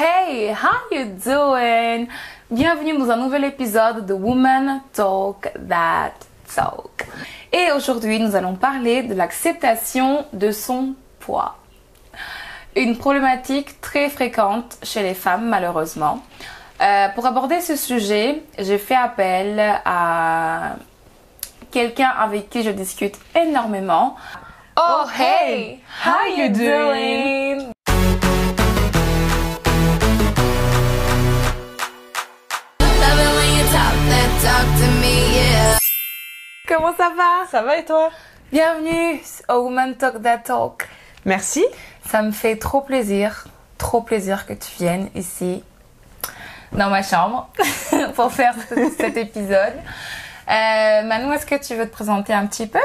hey, how you doing? Bienvenue dans un nouvel épisode de Woman Talk That Talk. Et aujourd'hui, nous allons parler de l'acceptation de son poids. Une problématique très fréquente chez les femmes, malheureusement. Euh, pour aborder ce sujet, j'ai fait appel à quelqu'un avec qui je discute énormément. Oh hey, how you doing? Comment ça va? Ça va et toi? Bienvenue au Woman Talk That Talk. Merci. Ça me fait trop plaisir, trop plaisir que tu viennes ici dans ma chambre pour faire cet épisode. Euh, Manu, est-ce que tu veux te présenter un petit peu?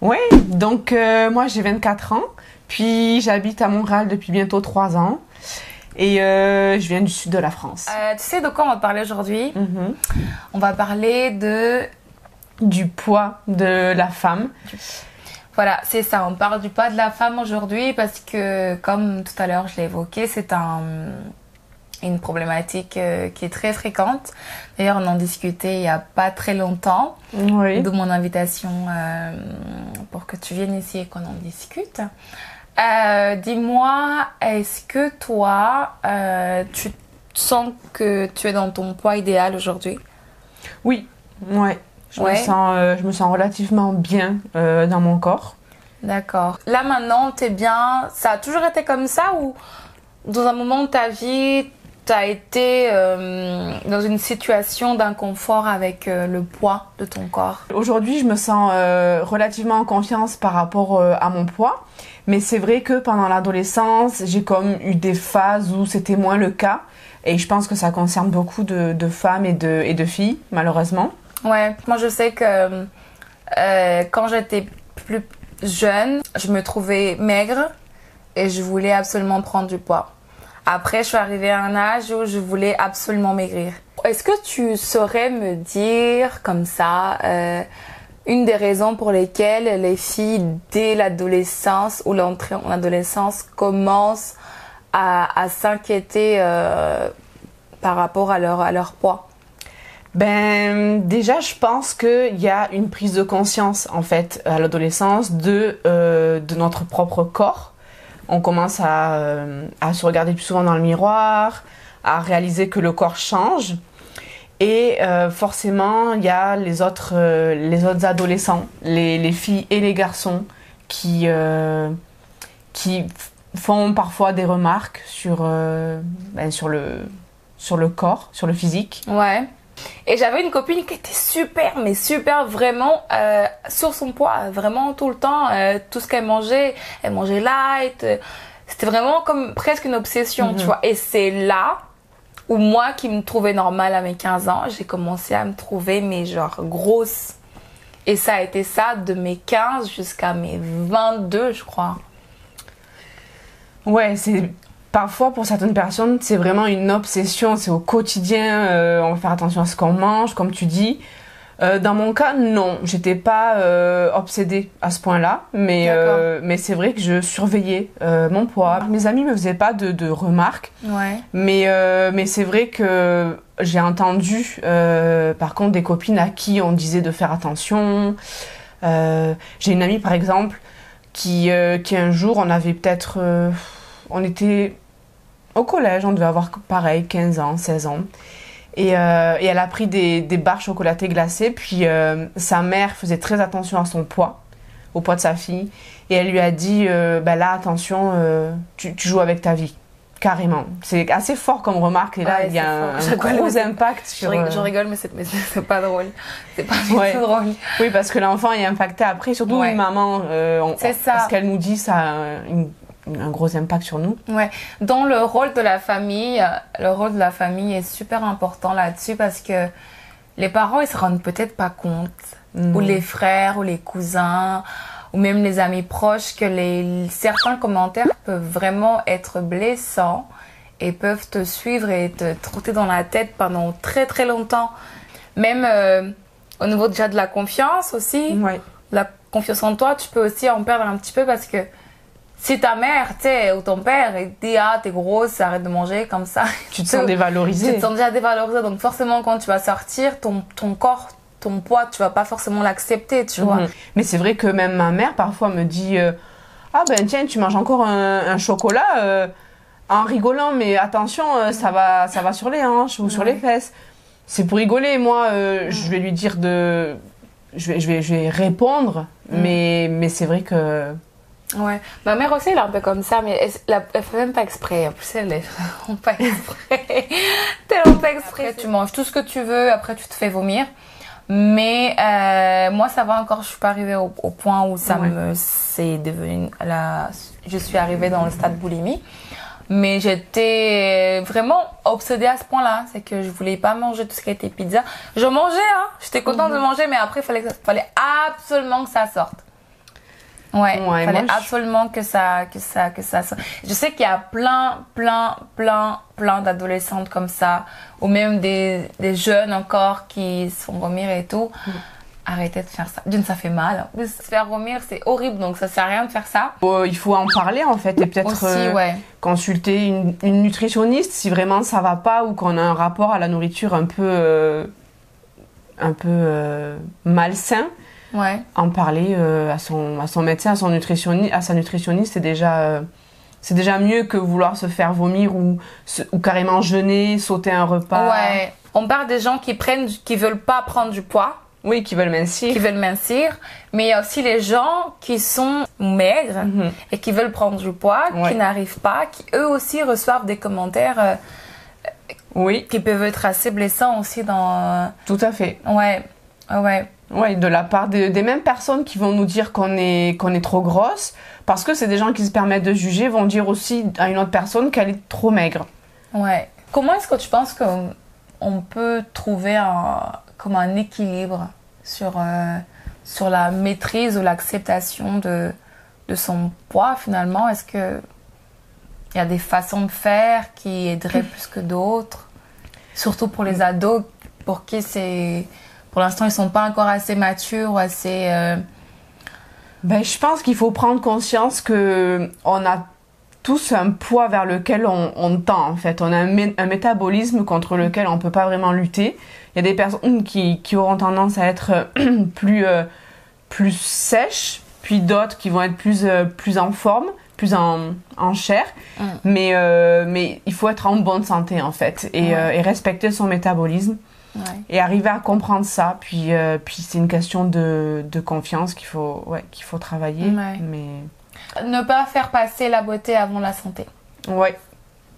Oui, donc euh, moi j'ai 24 ans, puis j'habite à Montréal depuis bientôt 3 ans et euh, je viens du sud de la France. Euh, Tu sais de quoi on va parler aujourd'hui? Mhm. On va parler de... Du poids de la femme. Voilà, c'est ça, on parle du poids de la femme aujourd'hui parce que, comme tout à l'heure je l'ai évoqué, c'est un, une problématique euh, qui est très fréquente. D'ailleurs, on en discutait il n'y a pas très longtemps. Oui. D'où mon invitation euh, pour que tu viennes ici et qu'on en discute. Euh, Dis-moi, est-ce que toi, tu sens que tu es dans ton poids idéal aujourd'hui? Oui, ouais. Je, Ouais. Me sens, euh, je me sens relativement bien euh, dans mon corps. D'accord. Là maintenant, t'es bien. Ça a toujours été comme ça ou dans un moment de ta vie, t'as été euh, dans une situation d'inconfort avec euh, le poids de ton corps? Aujourd'hui, je me sens euh, relativement en confiance par rapport à mon poids. Mais c'est vrai que pendant l'adolescence, j'ai comme eu des phases où c'était moins le cas. Et je pense que ça concerne beaucoup de, de femmes et de, et de filles, malheureusement. Ouais, moi je sais que euh, quand j'étais plus jeune, je me trouvais maigre et je voulais absolument prendre du poids. Après, je suis arrivée à un âge où je voulais absolument maigrir. Est-ce que tu saurais me dire comme ça euh, une des raisons pour lesquelles les filles dès l'adolescence ou l'entrée en adolescence commencent à, s'inquiéter euh, par rapport à leur poids? Ben, déjà, je pense qu'il y a une prise de conscience, en fait, à l'adolescence de, euh, de notre propre corps. On commence à, euh, à se regarder plus souvent dans le miroir, à réaliser que le corps change. Et euh, forcément, il y a les autres, les autres adolescents, les, les filles et les garçons, qui, qui font parfois des remarques sur, ben, sur, le, sur le corps, sur le physique. Ouais. Et j'avais une copine qui était super, mais super vraiment euh, sur son poids, vraiment tout le temps. euh, tout ce qu'elle mangeait, elle mangeait light. euh, C'était vraiment comme presque une obsession, Mhm. tu vois. Et c'est là où moi, qui me trouvais normale à mes 15 ans, j'ai commencé à me trouver, mais genre grosse. Et ça a été ça de mes 15 jusqu'à mes 22, je crois. Ouais, c'est parfois pour certaines personnes, c'est vraiment une obsession, c'est au quotidien, euh, on va faire attention à ce qu'on mange, comme tu dis. Euh, dans mon cas, non, j'étais pas euh, obsédée à ce point-là, mais euh, mais c'est vrai que je surveillais mon poids. Mes amis me faisaient pas de, de remarques, Ouais. mais mais c'est vrai que j'ai entendu par contre des copines à qui on disait de faire attention. J'ai une amie par exemple qui qui un jour on avait peut-être on était au collège, on devait avoir pareil 15 ans, 16 ans. Et, euh, et elle a pris des, des barres chocolatées glacées, puis euh, sa mère faisait très attention à son poids, au poids de sa fille, et elle lui a dit, euh, bah là, attention, euh, tu, tu joues avec ta vie, carrément. C'est assez fort comme remarque, et là, Ouais, il y a un, gros impact sur... je rigole, mais c'est pas drôle. C'est pas du Ouais. tout drôle. Oui, parce que l'enfant est impacté après, surtout Ouais. une maman, on- C'est ça. parce qu'elle nous dit, ça une- un gros impact sur nous. Ouais, dans le rôle de la famille, euh, le rôle de la famille est super important là-dessus parce que les parents ils se rendent peut-être pas compte, ou les frères ou les cousins ou même les amis proches que les certains commentaires peuvent vraiment être blessants et peuvent te suivre et te trotter dans la tête pendant très très longtemps. Même euh, au niveau déjà de la confiance aussi, Ouais. la confiance en toi, tu peux aussi en perdre un petit peu parce que si ta mère, tu sais, ou ton père, il te dit ah t'es grosse, arrête de manger comme ça. Tu te sens dévalorisée. Tu te sens déjà dévalorisée, donc forcément quand tu vas sortir, ton ton corps, ton poids, tu vas pas forcément l'accepter, tu vois. Mhm. Mais c'est vrai que même ma mère parfois me dit euh, ah ben tiens tu manges encore un, un chocolat euh, en rigolant mais attention euh, ça va ça va sur les hanches ou sur les fesses. C'est pour rigoler moi je vais lui dire de je vais je vais je vais répondre mais mais c'est vrai que Ouais. Ma mère aussi, elle est un peu comme ça, mais elle, elle fait même pas exprès. En plus, elle est vraiment pas exprès. Tellement pas exprès. tu manges tout ce que tu veux, après tu te fais vomir. Mais euh, moi, ça va encore, je suis pas arrivée au, au point où ça Ouais. me. C'est devenu. La, je suis arrivée dans le stade boulimie. Mais j'étais vraiment obsédée à ce point-là. C'est que je voulais pas manger tout ce qui était pizza. Je mangeais, hein. J'étais contente de manger, mais après, il fallait, fallait absolument que ça sorte. Ouais, Ouais, fallait moi, absolument que ça, que ça, que ça. Je sais qu'il y a plein, plein, plein, plein d'adolescentes comme ça, ou même des, des jeunes encore qui se font vomir et tout. Mm. Arrêtez de faire ça. D'une, ça fait mal. Se faire vomir, c'est horrible, donc ça sert à rien de faire ça. euh, il faut en parler en fait et peut-être euh, ouais. consulter une, une nutritionniste si vraiment ça va pas ou qu'on a un rapport à la nourriture un peu euh, un peu malsain Ouais. en parler euh, à son à son médecin à son nutritionniste à sa nutritionniste c'est déjà euh, c'est déjà mieux que vouloir se faire vomir ou ou carrément jeûner sauter un repas Ouais. On parle des gens qui prennent, qui veulent pas prendre du poids, oui qui veulent mincir qui veulent mincir, mais il y a aussi les gens qui sont maigres Mhm. et qui veulent prendre du poids, Ouais. qui n'arrivent pas, qui eux aussi reçoivent des commentaires euh, oui qui peuvent être assez blessants aussi dans. tout à fait Ouais, ouais, Ouais, de la part des, des mêmes personnes qui vont nous dire qu'on est, qu'on est trop grosse, parce que c'est des gens qui se permettent de juger, vont dire aussi à une autre personne qu'elle est trop maigre. ouais. Comment est-ce que tu penses qu'on on peut trouver un, comme un équilibre sur, euh, sur la maîtrise ou l'acceptation de, de son poids finalement? Est-ce que il y a des façons de faire qui aideraient plus que d'autres? Surtout pour les ados pour qui c'est. Pour l'instant, ils sont pas encore assez matures ou assez. euh, Ben, je pense qu'il faut prendre conscience que on a tous un poids vers lequel on, on tend, en fait. On a un, mé- un métabolisme contre lequel on peut pas vraiment lutter. Il y a des personnes qui, qui auront tendance à être plus, euh, plus sèches, puis d'autres qui vont être plus, euh, plus en forme, plus en, en chair. Mm. Mais, euh, mais il faut être en bonne santé, en fait, et, Ouais. euh, et respecter son métabolisme ouais. et arriver à comprendre ça. Puis, euh, puis c'est une question de, de confiance qu'il faut, ouais, qu'il faut travailler. Ouais. Mais Ne pas faire passer la beauté avant la santé. ouais,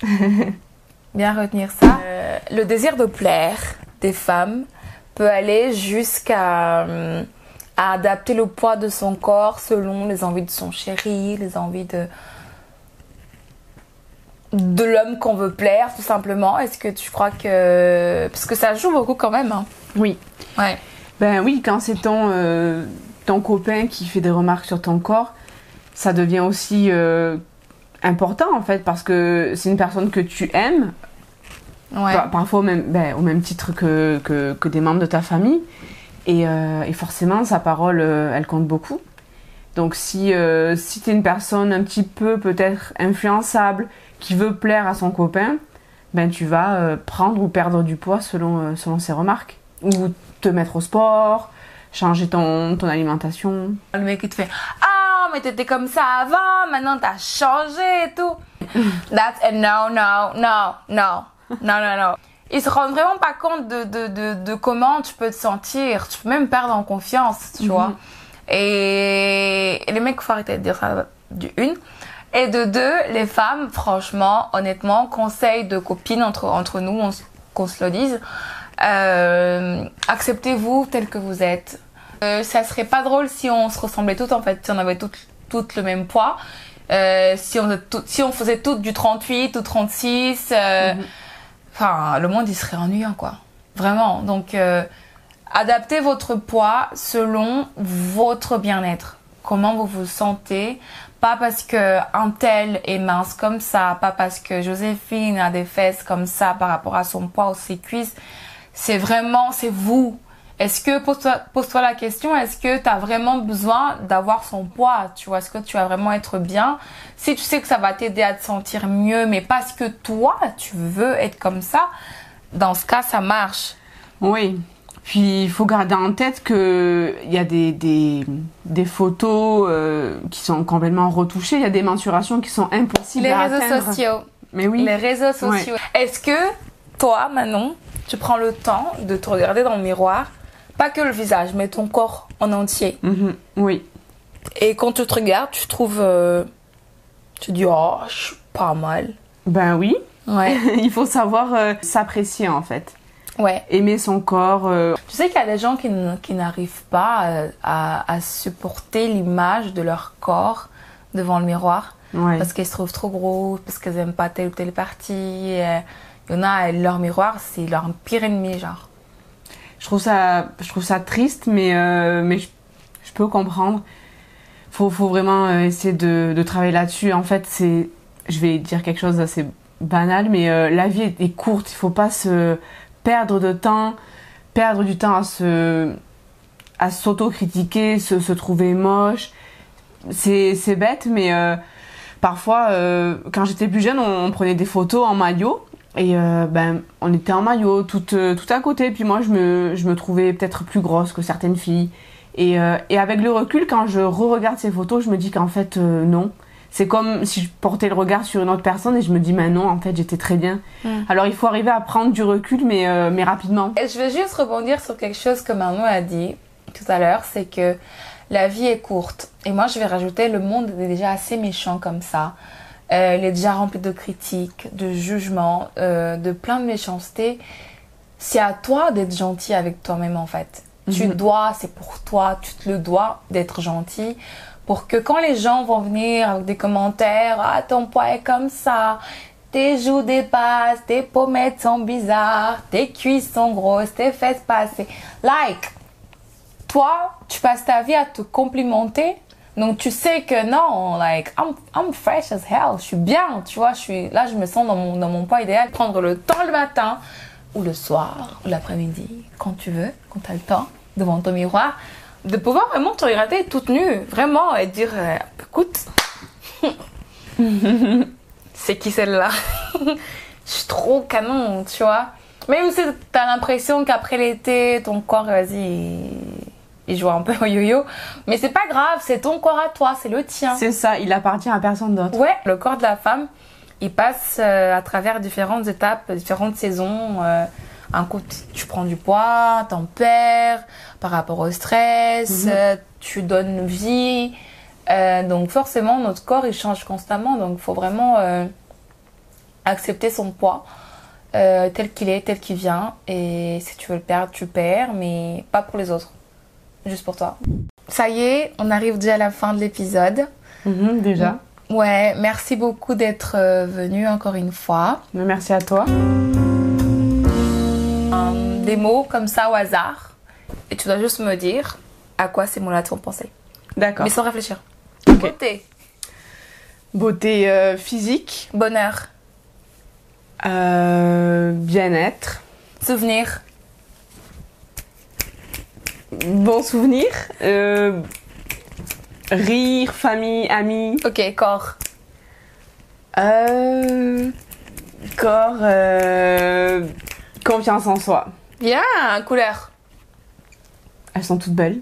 Bien retenir ça. Euh, le désir de plaire des femmes peut aller jusqu'à euh, à adapter le poids de son corps selon les envies de son chéri, les envies de de l'homme qu'on veut plaire tout simplement. Est-ce que tu crois que parce que ça joue beaucoup quand même hein. oui. Ouais. Ben oui, quand c'est ton, euh, ton copain qui fait des remarques sur ton corps, ça devient aussi euh, important en fait parce que c'est une personne que tu aimes, Ouais. par- parfois au même, ben, au même titre que, que, que des membres de ta famille. Et, euh, et forcément, sa parole, elle compte beaucoup. Donc si, si tu es une personne un petit peu peut-être influençable, qui veut plaire à son copain, ben tu vas euh, prendre ou perdre du poids selon, euh, selon ses remarques. Ou te mettre au sport, changer ton, ton alimentation. Le mec il te fait Ah, mais t'étais comme ça avant, maintenant t'as changé et tout. That's a no, no, no, no, no, no, no. Ils se rendent vraiment pas compte de, de, de, de comment tu peux te sentir. Tu peux même perdre en confiance, tu vois. Et, et les mecs, faut arrêter de dire ça, du une. Et de deux, les femmes, franchement, honnêtement, conseil de copines entre, entre nous, on qu'on se le dise, euh, acceptez-vous tel que vous êtes. Euh, ça serait pas drôle si on se ressemblait toutes en fait, si on avait toutes, toutes le même poids. Euh, si, on, tout- si on faisait toutes du 38 ou 36, euh, enfin, le monde il serait ennuyant quoi. Vraiment. Donc, euh, adaptez votre poids selon votre bien-être. Comment vous vous sentez. Pas parce que un tel est mince comme ça, pas parce que Joséphine a des fesses comme ça par rapport à son poids ou ses cuisses. C'est vraiment, c'est vous. est-ce que, pose-toi pose -toi la question, est-ce que tu as vraiment besoin d'avoir son poids Tu vois, est-ce que tu vas vraiment être bien? Si tu sais que ça va t'aider à te sentir mieux, mais parce que toi, tu veux être comme ça, dans ce cas, ça marche. Oui. Puis il faut garder en tête qu'il y a des, des, des photos euh, qui sont complètement retouchées, il y a des mensurations qui sont impossibles Les à réseaux atteindre. sociaux. Mais oui. Les réseaux sociaux. Est-ce que toi, Manon, tu prends le temps de te regarder dans le miroir, pas que le visage, mais ton corps en entier Mhm, Oui. Et quand tu te regardes, tu trouves. euh, tu dis, oh, je suis pas mal. Ben oui. Ouais. il faut savoir euh, s'apprécier en fait. Ouais. Aimer son corps. euh, Tu sais qu'il y a des gens qui, qui n'arrivent pas euh, à, à supporter l'image de leur corps devant le miroir ouais. parce qu'ils se trouvent trop gros, parce qu'ils aiment pas telle ou telle partie. euh, Il y en a, leur miroir, c'est leur pire ennemi, genre. Je trouve ça, je trouve ça triste, mais, euh, mais je, je peux comprendre. Faut, faut vraiment essayer de, de travailler là-dessus. En fait, c'est, je vais dire quelque chose d'assez banal, mais euh, la vie est, est courte. Il faut pas se perdre de temps, perdre du temps à se, à s'auto-critiquer, se, se trouver moche. C'est, bête, mais euh, parfois, euh, quand j'étais plus jeune, on, prenait des photos en maillot. Et euh, ben, on était en maillot, tout, tout à côté. Puis moi, je me, je me trouvais peut-être plus grosse que certaines filles. Et, et avec le recul, quand je re-regarde ces photos, je me dis qu'en fait, non. C'est comme si je portais le regard sur une autre personne et je me dis, mais non, en fait, j'étais très bien. Mm. Alors, il faut arriver à prendre du recul, mais, euh, mais rapidement. Et je vais juste rebondir sur quelque chose que Manon a dit tout à l'heure, c'est que la vie est courte. Et moi, je vais rajouter, le monde est déjà assez méchant comme ça. Euh, il est déjà rempli de critiques, de jugements, euh, de plein de méchanceté. C'est à toi d'être gentil avec toi-même en fait. Tu Mhm. dois, c'est pour toi, tu te le dois d'être gentil pour que quand les gens vont venir avec des commentaires, ah ton poids est comme ça, tes joues dépassent, tes pommettes sont bizarres, tes cuisses sont grosses, tes fesses passées. Like, toi, tu passes ta vie à te complimenter. Donc tu sais que non, like, I'm, I'm fresh as hell, je suis bien, tu vois, je suis, là je me sens dans mon, dans mon poids idéal. Prendre le temps le matin, ou le soir, ou l'après-midi, quand tu veux, quand tu as le temps, devant ton miroir, de pouvoir vraiment te regarder toute nue, vraiment, et dire, euh, écoute, c'est qui celle-là? Je suis trop canon, tu vois. Même si t'as l'impression qu'après l'été, ton corps, vas-y, il- joue un peu au yo-yo. Mais c'est pas grave, c'est ton corps à toi, c'est le tien. C'est ça, il appartient à personne d'autre. Ouais, le corps de la femme, il passe euh, à travers différentes étapes, différentes saisons. euh, un coup, tu- prends du poids, t'en perds par rapport au stress, Mhm. euh, tu donnes vie. Euh, donc forcément, notre corps, il change constamment. Donc il faut vraiment euh, accepter son poids tel qu'il est, tel qu'il vient. Et si tu veux le perdre, tu perds, mais pas pour les autres. Juste pour toi. Ça y est, on arrive déjà à la fin de l'épisode. Mhm, déjà. Ouais, merci beaucoup d'être venu encore une fois. Merci à toi. Des mots comme ça au hasard. Et tu dois juste me dire à quoi ces mots-là te font penser. D'accord. Mais sans réfléchir. Beauté, Beauté euh, physique, bonheur, euh, bien-être, souvenir, bon souvenir, euh, rire, famille, amis, ok, corps, euh, corps, euh, confiance en soi. Bien, couleur, Elles sont toutes belles.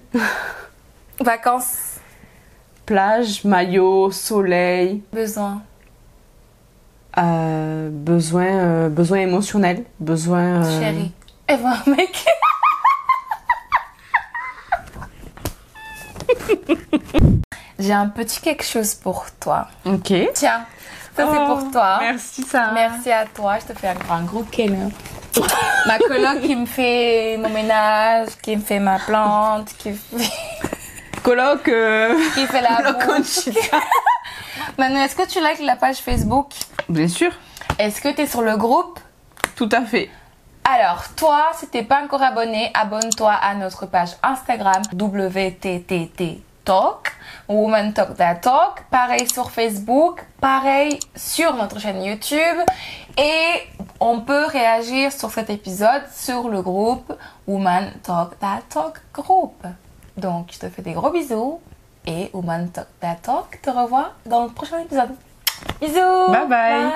vacances, Plage, maillot, soleil, besoin, euh, besoin, euh, besoin émotionnel, besoin. euh, chérie. Et voilà, mec. J'ai un petit quelque chose pour toi. Ok. Tiens, ça c'est Oh, pour toi. Merci ça. Merci à toi, je te fais un, un gros câlin. Ma coloc qui me fait mon ménage, qui me fait ma plante, qui fait, Coloc. euh, qui fait la. Manu, est-ce que tu likes la page Facebook? Bien sûr. Est-ce que tu es sur le groupe? Tout à fait. Alors, toi, si t'es pas encore abonné, abonne-toi à notre page Instagram WTTT Talk, Woman Talk That Talk. Pareil sur Facebook, pareil sur notre chaîne YouTube. Et on peut réagir sur cet épisode sur le groupe Woman Talk That Talk Group. Donc, je te fais des gros bisous et Woman Talk That Talk te revoit dans le prochain épisode. Bisous Bye bye.